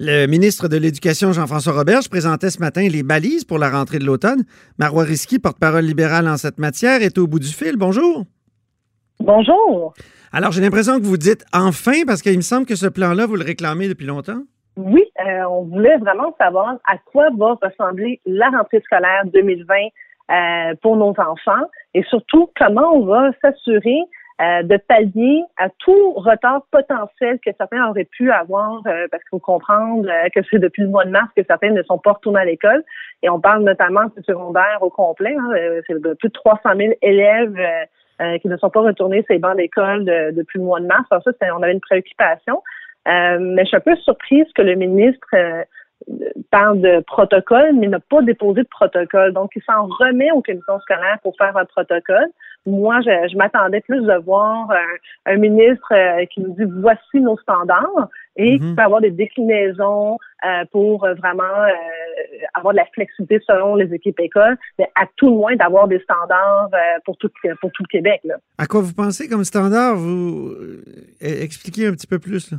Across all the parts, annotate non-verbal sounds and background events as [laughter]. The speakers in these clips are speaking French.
Le ministre de l'Éducation, Jean-François Roberge, présentait ce matin les balises pour la rentrée de l'automne. Marois Risky, porte-parole libérale en cette matière, est au bout du fil. Bonjour. Bonjour. Alors, j'ai l'impression que vous dites enfin, parce qu'il me semble que ce plan-là, vous le réclamez depuis longtemps. Oui, euh, on voulait vraiment savoir à quoi va ressembler la rentrée scolaire 2020 euh, pour nos enfants et surtout comment on va s'assurer euh, de pallier à tout retard potentiel que certains auraient pu avoir, euh, parce qu'il faut comprendre euh, que c'est depuis le mois de mars que certains ne sont pas retournés à l'école. Et on parle notamment du secondaire au complet. Hein, c'est plus de 300 000 élèves qui ne sont pas retournés ces bancs d'école depuis le mois de mars. Alors ça, on avait une préoccupation. mais je suis un peu surprise que le ministre parle de protocole, mais n'a pas déposé de protocole. Donc, il s'en remet aux commissions scolaires pour faire un protocole. Moi, je, m'attendais plus de voir un, ministre euh, qui nous dit voici nos standards et qui mhm. peut avoir des déclinaisons euh, pour vraiment euh, avoir de la flexibilité selon les équipes écoles, mais à tout le moins d'avoir des standards pour tout pour tout le Québec. Là. À quoi vous pensez comme standard? Vous expliquez un petit peu plus là.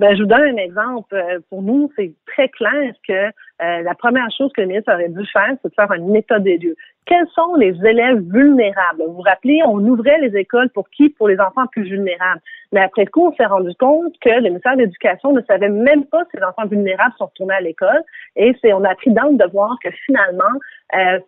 Ben, je vous donne un exemple. Euh, pour nous, c'est très clair que euh, la première chose que le ministre aurait dû faire, c'est de faire un état des lieux. Quels sont les élèves vulnérables? Vous vous rappelez, on ouvrait les écoles pour qui? Pour les enfants plus vulnérables. Mais après coup, on s'est rendu compte que le ministère de l'Éducation ne savait même pas si les enfants vulnérables sont retournés à l'école. Et c'est, on a pris d'angle de voir que finalement, euh,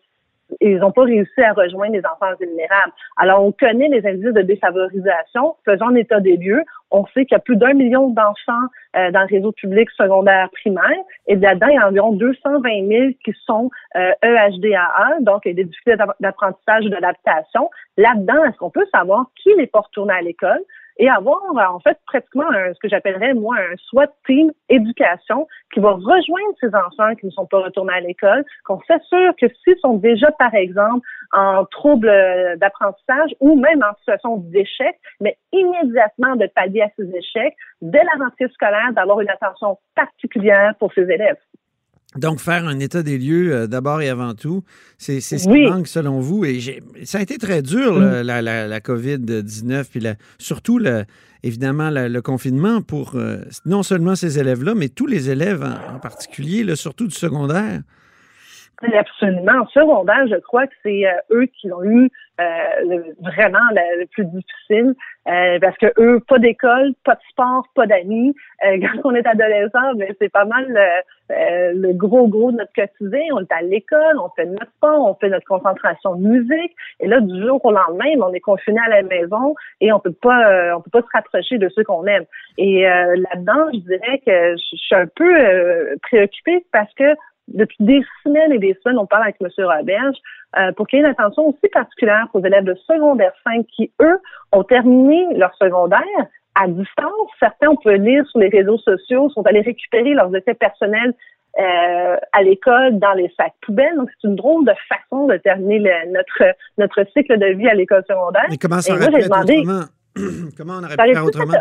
ils n'ont pas réussi à rejoindre les enfants vulnérables. Alors, on connaît les indices de défavorisation. Faisons un état des lieux. On sait qu'il y a plus d'un million d'enfants euh, dans le réseau public secondaire primaire. Et là-dedans, il y a environ 220 000 qui sont euh, EHDAA, donc des difficultés d'apprentissage ou d'adaptation. Là-dedans, est-ce qu'on peut savoir qui n'est pas retourné à l'école? Et avoir en fait pratiquement ce que j'appellerais moi un SWAT team éducation qui va rejoindre ces enfants qui ne sont pas retournés à l'école, qu'on s'assure que s'ils sont déjà par exemple en trouble d'apprentissage ou même en situation d'échec, mais immédiatement de pallier à ces échecs dès la rentrée scolaire, d'avoir une attention particulière pour ces élèves. Donc, faire un état des lieux euh, d'abord et avant tout, c'est ce qui manque selon vous. Et ça a été très dur, mm. la, la, COVID-19, puis surtout, évidemment, le confinement pour euh, non seulement ces élèves-là, mais tous les élèves en, particulier, surtout du secondaire. Absolument. En secondaire, je crois que c'est euh, eux qui ont eu vraiment le, plus difficile. Euh, parce que eux, pas d'école, pas de sport, pas d'amis. Euh, [laughs] quand on est adolescent, c'est pas mal euh, le gros gros de notre quotidien. On est à l'école, on fait notre sport, on fait notre concentration de musique. Et là, du jour au lendemain, on est confiné à la maison et on peut pas, on peut pas se rapprocher de ceux qu'on aime. Et là-dedans, je dirais que je suis un peu préoccupée parce que depuis des semaines et des semaines, on parle avec M. Roberge euh, pour qu'il y ait une attention aussi particulière aux élèves de secondaire 5 qui, eux, ont terminé leur secondaire à distance. Certains, on peut lire sur les réseaux sociaux, sont allés récupérer leurs effets personnels euh, à l'école dans les sacs poubelles. Donc, c'est une drôle de façon de terminer notre, notre cycle de vie à l'école secondaire. Mais comment ça aurait pu autrement? [clears throat] comment on aurait pu faire autrement?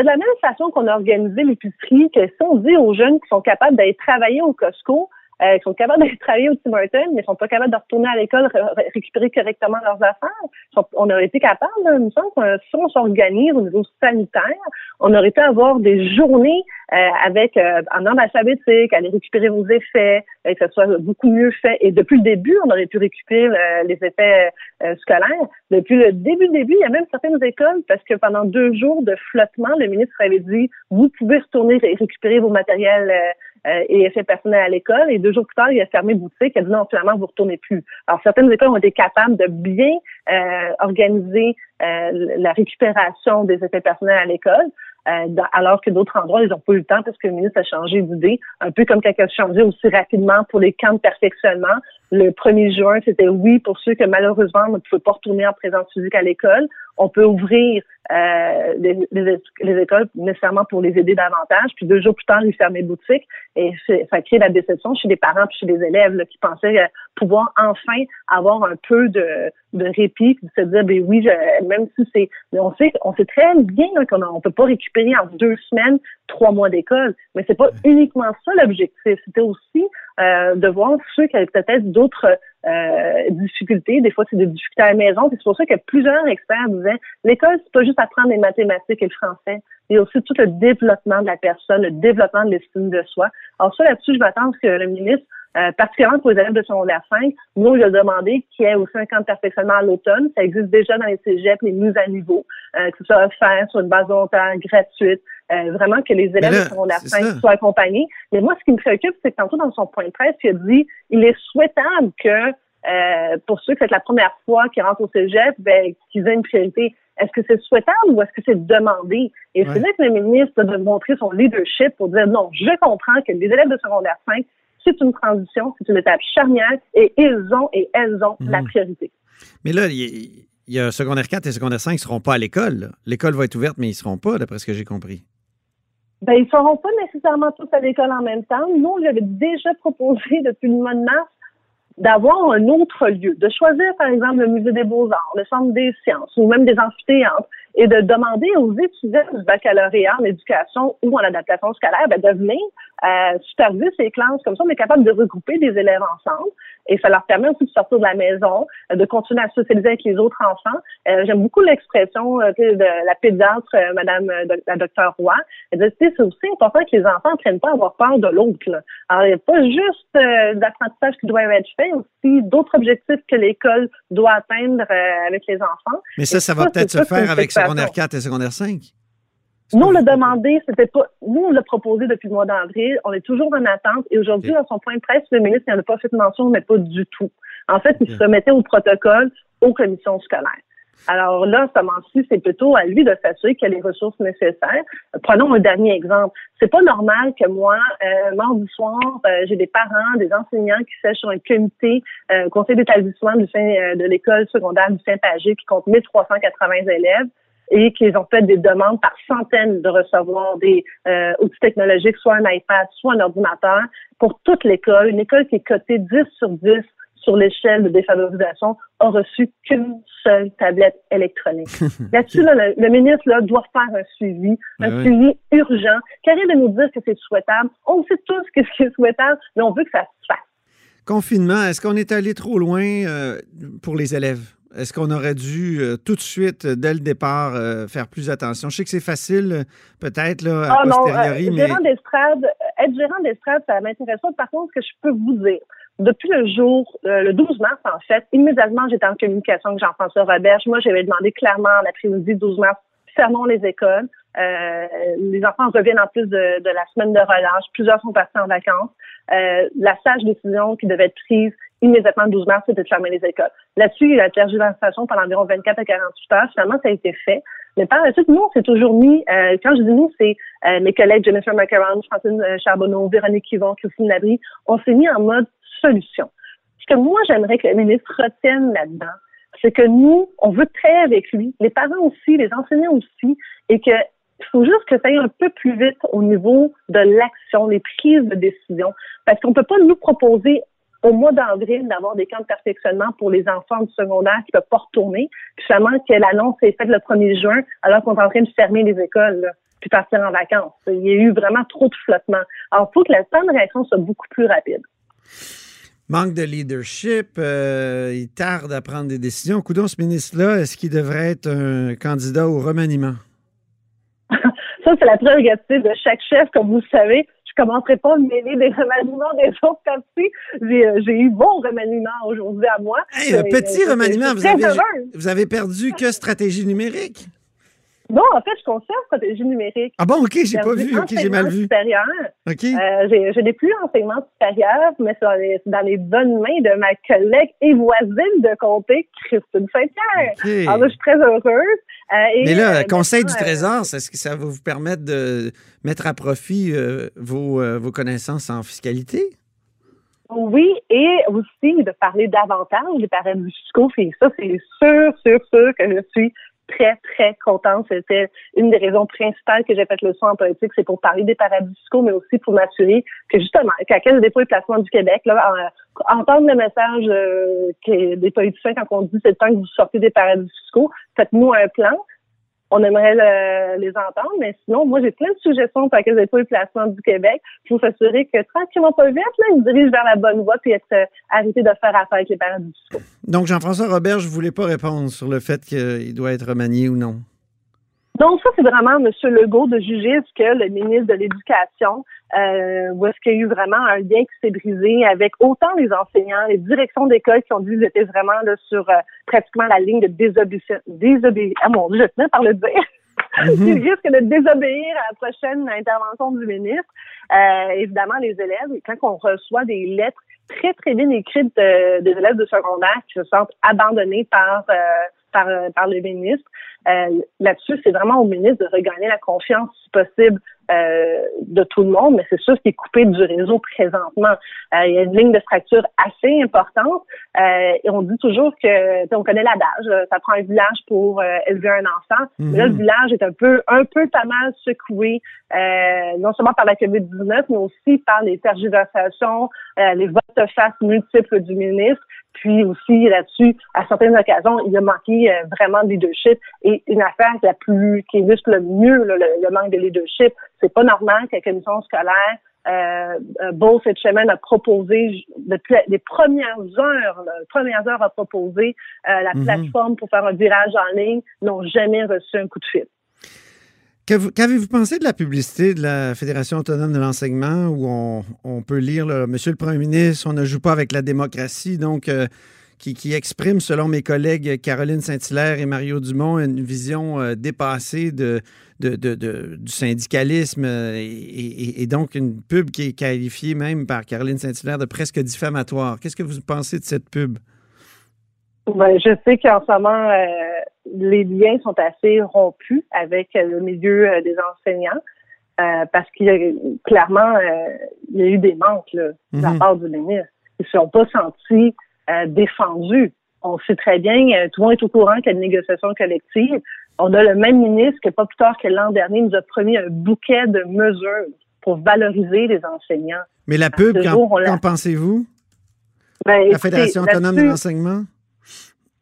De la même façon qu'on a organisé l'épicerie, que si on dit aux jeunes qui sont capables d'aller travailler au Costco, euh, qui sont capables [laughs] d'aller travailler au Tim Hortons, mais sont pas capables de retourner à l'école, récupérer correctement leurs affaires. On aurait été capable, là, il me semble si on s'organise au niveau sanitaire, on aurait pu avoir des journées avec euh, un ordre alphabétique, aller récupérer vos effets, euh, que ce soit beaucoup mieux fait. Et depuis le début, on aurait pu récupérer les effets scolaires. Depuis le début, début, il y a même certaines écoles, parce que pendant deux jours de flottement, le ministre avait dit, vous pouvez retourner récupérer vos matériels euh, et effets personnels à l'école. Et deux jours plus tard, il a fermé boutique. Il a dit non, finalement, vous retournez plus. Alors, certaines écoles ont été capables de bien euh, organiser euh, la récupération des effets personnels à l'école. Alors que d'autres endroits, ils n'ont pas eu le temps parce que le ministre a changé d'idée, un peu comme il a changé aussi rapidement pour les camps de perfectionnement, le 1er juin, c'était oui pour ceux que malheureusement ne pouvaient pas retourner en présence physique à l'école. On peut ouvrir euh, les, écoles nécessairement pour les aider davantage. Puis deux jours plus tard, ils fermaient boutique et ça crée la déception chez les parents puis chez les élèves qui pensaient euh, pouvoir enfin avoir un peu de, de répit puis de se dire ben oui, même si c'est on sait on sait très bien qu'on ne peut pas récupérer en deux semaines trois mois d'école, mais c'est pas uniquement ça l'objectif. C'était aussi euh, de voir ceux qui avaient peut-être d'autres euh, difficultés. Des fois, c'est des difficultés à la maison. C'est pour ça que plusieurs experts disaient l'école, c'est pas juste apprendre les mathématiques et le français. Il y a aussi tout le développement de la personne, le développement de l'estime de soi. Alors ça, là-dessus, je m'attends à ce que le ministre euh, particulièrement pour les élèves de secondaire 5, nous, il a demandé qu'il y ait aussi un camp de perfectionnement à l'automne. Ça existe déjà dans les cégeps, les mises à niveau, que ce soit offert sur une base volontaire, gratuite, euh, vraiment que les élèves de secondaire 5 soient accompagnés. Mais moi, ce qui me préoccupe, c'est que tantôt dans son point de presse, il a dit il est souhaitable que euh, pour ceux que c'est la première fois qu'ils rentrent au cégep, ben, qu'ils aient une priorité. Est-ce que c'est souhaitable ou est-ce que c'est demandé? Et c'est là que le ministre doit montrer son leadership pour dire non, je comprends que les élèves de secondaire 5, c'est une transition, c'est une étape charnière et ils ont et elles ont la mhm. priorité. Mais là, il y, a secondaire 4 et secondaire 5 qui ne seront pas à l'école. L'école va être ouverte, mais ils ne seront pas, d'après ce que j'ai compris. Ben, ils ne seront pas nécessairement tous à l'école en même temps. Nous, j'avais déjà proposé [laughs] depuis le mois de mars d'avoir un autre lieu, de choisir par exemple le musée des beaux-arts, le centre des sciences ou même des amphithéâtres et de demander aux étudiants du baccalauréat en éducation ou en adaptation scolaire ben, de venir euh, superviser ces classes. Comme ça, on est capable de regrouper des élèves ensemble et ça leur permet aussi de sortir de la maison, euh, de continuer à socialiser avec les autres enfants. Euh, j'aime beaucoup l'expression euh, de la pédiatre, Madame la docteur Roy. Elle dit, c'est aussi important que les enfants ne prennent pas à avoir peur de l'autre. Alors, il n'y a pas juste d'apprentissage qui doit être fait, aussi d'autres objectifs que l'école doit atteindre avec les enfants. Mais ça, ça va peut-être se faire avec secondaire 4 et secondaire 5. Nous, on l'a demandé, c'était pas, nous, on l'a proposé depuis le mois d'avril. On est toujours en attente. Et aujourd'hui, dans son point de presse, le ministre n'en a pas fait mention, mais pas du tout. En fait, il se remettait au protocole aux commissions scolaires. Alors là, ce moment-ci, c'est plutôt à lui de s'assurer qu'il y a les ressources nécessaires. Prenons un dernier exemple. C'est pas normal que moi, euh, mardi soir, euh, j'ai des parents, des enseignants qui sèchent sur un comité, euh, conseil d'établissement du euh, de l'école secondaire du Saint-Pagé qui compte 1380 élèves et qu'ils ont fait des demandes par centaines de recevoir des euh, outils technologiques, soit un iPad, soit un ordinateur, pour toute l'école. Une école qui est cotée 10 sur 10 sur l'échelle de défavorisation a reçu qu'une seule tablette électronique. [laughs] Là-dessus, le, ministre là, doit faire un suivi, un suivi urgent, car de nous dire que c'est souhaitable. On sait tous ce qui est souhaitable, mais on veut que ça se fasse. Confinement, est-ce qu'on est allé trop loin euh, pour les élèves? Est-ce qu'on aurait dû euh, tout de suite, euh, dès le départ, euh, faire plus attention? Je sais que c'est facile, peut-être, là, à ah, posteriori, mais... être gérant d'estrade, ça m'intéresse pas. Par contre, ce que je peux vous dire, depuis le jour, le 12 mars, en fait, immédiatement, j'étais en communication avec Jean-François Roberge. Moi, j'avais demandé clairement l'après-midi 12 mars, fermons les écoles. les enfants reviennent en plus de, de, la semaine de relâche. Plusieurs sont partis en vacances. la sage décision qui devait être prise immédiatement le 12 mars, c'était de fermer les écoles. Là-dessus, il a eu la tergiversation pendant environ 24 à 48 heures. Finalement, ça a été fait. Mais par la suite, nous, on s'est toujours mis, euh, quand je dis nous, c'est euh, mes collègues Jennifer Macaron, Francine euh, Charbonneau, Véronique Yvon, Christine Labrie, on s'est mis en mode solution. Ce que moi, j'aimerais que le ministre retienne là-dedans, c'est que nous, on veut travailler avec lui, les parents aussi, les enseignants aussi, et que il faut juste que ça aille un peu plus vite au niveau de l'action, les prises de décision, parce qu'on peut pas nous proposer au mois d'avril d'avoir des camps de perfectionnement pour les enfants du secondaire qui ne peuvent pas retourner. Puis finalement, que l'annonce est faite le 1er juin, alors qu'on est en train de fermer les écoles, puis partir en vacances. Il y a eu vraiment trop de flottement. Alors, il faut que la temps de réaction soit beaucoup plus rapide. Manque de leadership, euh, il tarde à prendre des décisions. Coudon, ce ministre-là, est-ce qu'il devrait être un candidat au remaniement? [laughs] Ça, c'est la prérogative de chaque chef, comme vous le savez je commencerai pas à me mêler des remaniements des autres partis. J'ai, euh, j'ai eu bon remaniement aujourd'hui à moi. Hey, un petit euh, remaniement, vous avez, vous avez perdu que stratégie numérique? Non, en fait, je conserve stratégie numérique. Ah bon, OK, j'ai pas vu. OK, j'ai mal vu. Supérieur. OK. Euh, j'ai, je n'ai plus enseignement supérieur, mais c'est dans les, bonnes mains de ma collègue et voisine de comté, Christine Saint-Pierre. Alors je suis très heureuse. Euh, mais là, euh, Conseil du Trésor, est-ce que ça va vous permettre de mettre à profit vos, vos connaissances en fiscalité? Oui, et aussi de parler davantage des paradis fiscaux. Et ça, c'est sûr, sûr, sûr que je suis très, très contente. C'était une des raisons principales que j'ai fait le soin en politique, c'est pour parler des paradis fiscaux, mais aussi pour m'assurer que justement, qu'à quel des fois placement du Québec, là, entendre le message euh, des politiciens quand on dit c'est le temps que vous sortez des paradis fiscaux, faites-nous un plan on aimerait les entendre, mais sinon, moi, j'ai plein de suggestions pour j'ai pas eu placement du Québec pour s'assurer que tranquillement, pas vite, là, ils dirigent vers la bonne voie puis être euh, de faire affaire avec les paradis fiscaux. Donc, Jean-François Robert, je voulais pas répondre sur le fait qu'il doit être remanié ou non. Donc, ça, c'est vraiment M. Legault de juger ce que le ministre de l'Éducation, euh, où est-ce qu'il y a eu vraiment un lien qui s'est brisé avec autant les enseignants, les directions d'école qui ont dit qu'ils étaient vraiment là, sur euh, pratiquement la ligne de désobéissance. Désobé ah mon Dieu, je tenais par le dire. [laughs] Mm Ils risquent de désobéir à la prochaine intervention du ministre. Euh, évidemment, les élèves, quand on reçoit des lettres très, très bien écrites des élèves de secondaire qui se sentent abandonnés par euh, par, par le ministre, euh, là-dessus, c'est vraiment au ministre de regagner la confiance, si possible, euh, de tout le monde, mais c'est sûr qui est coupé du réseau présentement. Euh, il y a une ligne de fracture assez importante euh, et on dit toujours que on connaît l'adage, ça prend un village pour élever un enfant. Mais là, le mhm. village est un peu un peu pas mal secoué, non seulement par la COVID-19, mais aussi par les tergiversations, les votes face multiples du ministre. Puis aussi là-dessus, à certaines occasions, il a manqué vraiment de leadership. Et une affaire la plus qui illustre le mieux le manque de leadership, c'est pas normal que la commission scolaire euh, euh cette semaine a proposé depuis les premières heures, les premières heures a proposé euh, la mhm. plateforme pour faire un virage en ligne, n'ont jamais reçu un coup de fil. Qu'avez-vous pensé de la publicité de la Fédération autonome de l'enseignement où on, peut lire Monsieur le Premier ministre, on ne joue pas avec la démocratie, donc euh, qui, exprime, selon mes collègues Caroline Saint-Hilaire et Mario Dumont, une vision euh, dépassée du syndicalisme euh, et, donc une pub qui est qualifiée même par Caroline Saint-Hilaire de presque diffamatoire. Qu'est-ce que vous pensez de cette pub? Ben, je sais qu'en ce moment, les liens sont assez rompus avec le milieu des enseignants. parce qu'il y a clairement il y a eu des manques de la mhm. part du ministre. Ils ne sont pas sentis euh, défendu. On sait très bien, euh, tout le monde est au courant qu'il y a une négociation collective. On a le même ministre que pas plus tard que l'an dernier nous a promis un bouquet de mesures pour valoriser les enseignants. Mais la pub, qu'en pensez-vous? Ben, la Fédération autonome de l'enseignement?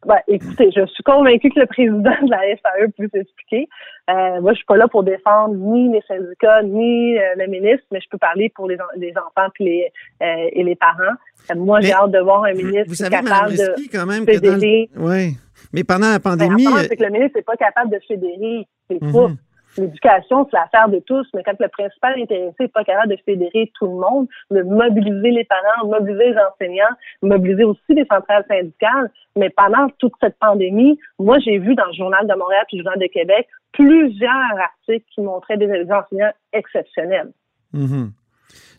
Ben, écoutez, je suis convaincue que le président de la FAE peut s'expliquer. Euh, moi, je suis pas là pour défendre ni les syndicats, ni euh, le ministre, mais je peux parler pour les, les enfants puis les, euh, et les parents. moi, j'ai hâte de voir un ministre vous savez, capable de quand même fédérer. Oui, mais pendant la ben, pandémie... Ben, c'est que le ministre n'est pas capable de fédérer. C'est mm L'éducation, c'est l'affaire de tous, mais quand le principal intéressé n'est pas capable de fédérer tout le monde, de mobiliser les parents, mobiliser les enseignants, mobiliser aussi les centrales syndicales, mais pendant toute cette pandémie, moi, j'ai vu dans le Journal de Montréal et le Journal de Québec plusieurs articles qui montraient des enseignants exceptionnels. Mm-hmm.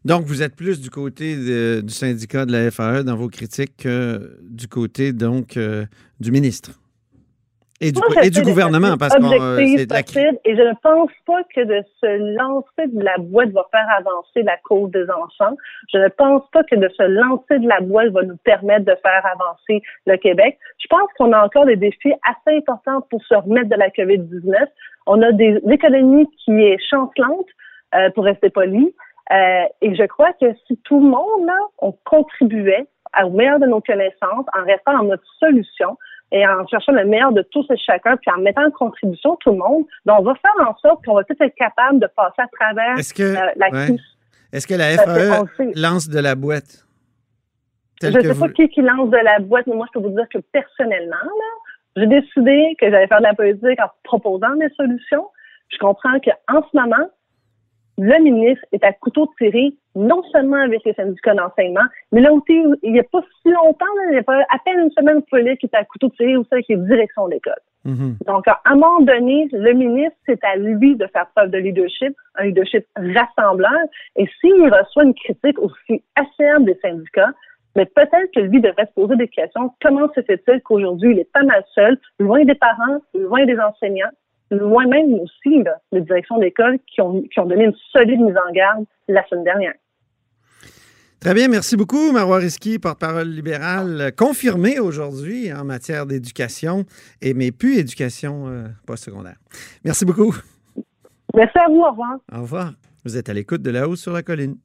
Donc, vous êtes plus du côté du syndicat de la FAE dans vos critiques que du côté, donc, euh, du ministre. Et du, gouvernement, parce que euh, c'est de la... Et je ne pense pas que de se lancer de la boîte va faire avancer la cause des enfants. Je ne pense pas que de se lancer de la boîte va nous permettre de faire avancer le Québec. Je pense qu'on a encore des défis assez importants pour se remettre de la COVID-19. On a des économies qui est chancelante, euh, pour rester poli. Euh, et je crois que si tout le monde, là, on contribuait au meilleur de nos connaissances en restant dans notre solution, et en cherchant le meilleur de tous et chacun, puis en mettant en contribution tout le monde, ben, on va faire en sorte qu'on va peut-être être capable de passer à travers euh, la crise. Est-ce que la FAE lance de la boîte? Je ne sais pas qui, qui lance de la boîte, mais moi, je peux vous dire que personnellement, j'ai décidé que j'allais faire de la politique en proposant des solutions. Je comprends qu'en ce moment, le ministre est à couteau tiré, non seulement avec les syndicats d'enseignement, mais là aussi, il n'y a pas si longtemps, il n'y a pas à peine une semaine police qui est à couteau tiré aussi avec les directions d'école. Mm-hmm. Donc, à un moment donné, le ministre, c'est à lui de faire preuve de leadership, un leadership rassembleur. Et s'il reçoit une critique aussi acerbe des syndicats, mais peut-être que lui devrait se poser des questions. Comment se fait-il qu'aujourd'hui, il est pas mal seul, loin des parents, loin des enseignants, moi-même aussi, là, les directions d'école qui ont, qui ont donné une solide mise en garde la semaine dernière. Très bien, merci beaucoup, Marois Risky, porte-parole libérale, confirmé aujourd'hui en matière d'éducation, et mais plus éducation euh, postsecondaire. Merci beaucoup. Merci à vous, au revoir. Au revoir. Vous êtes à l'écoute de La Haut sur la Colline.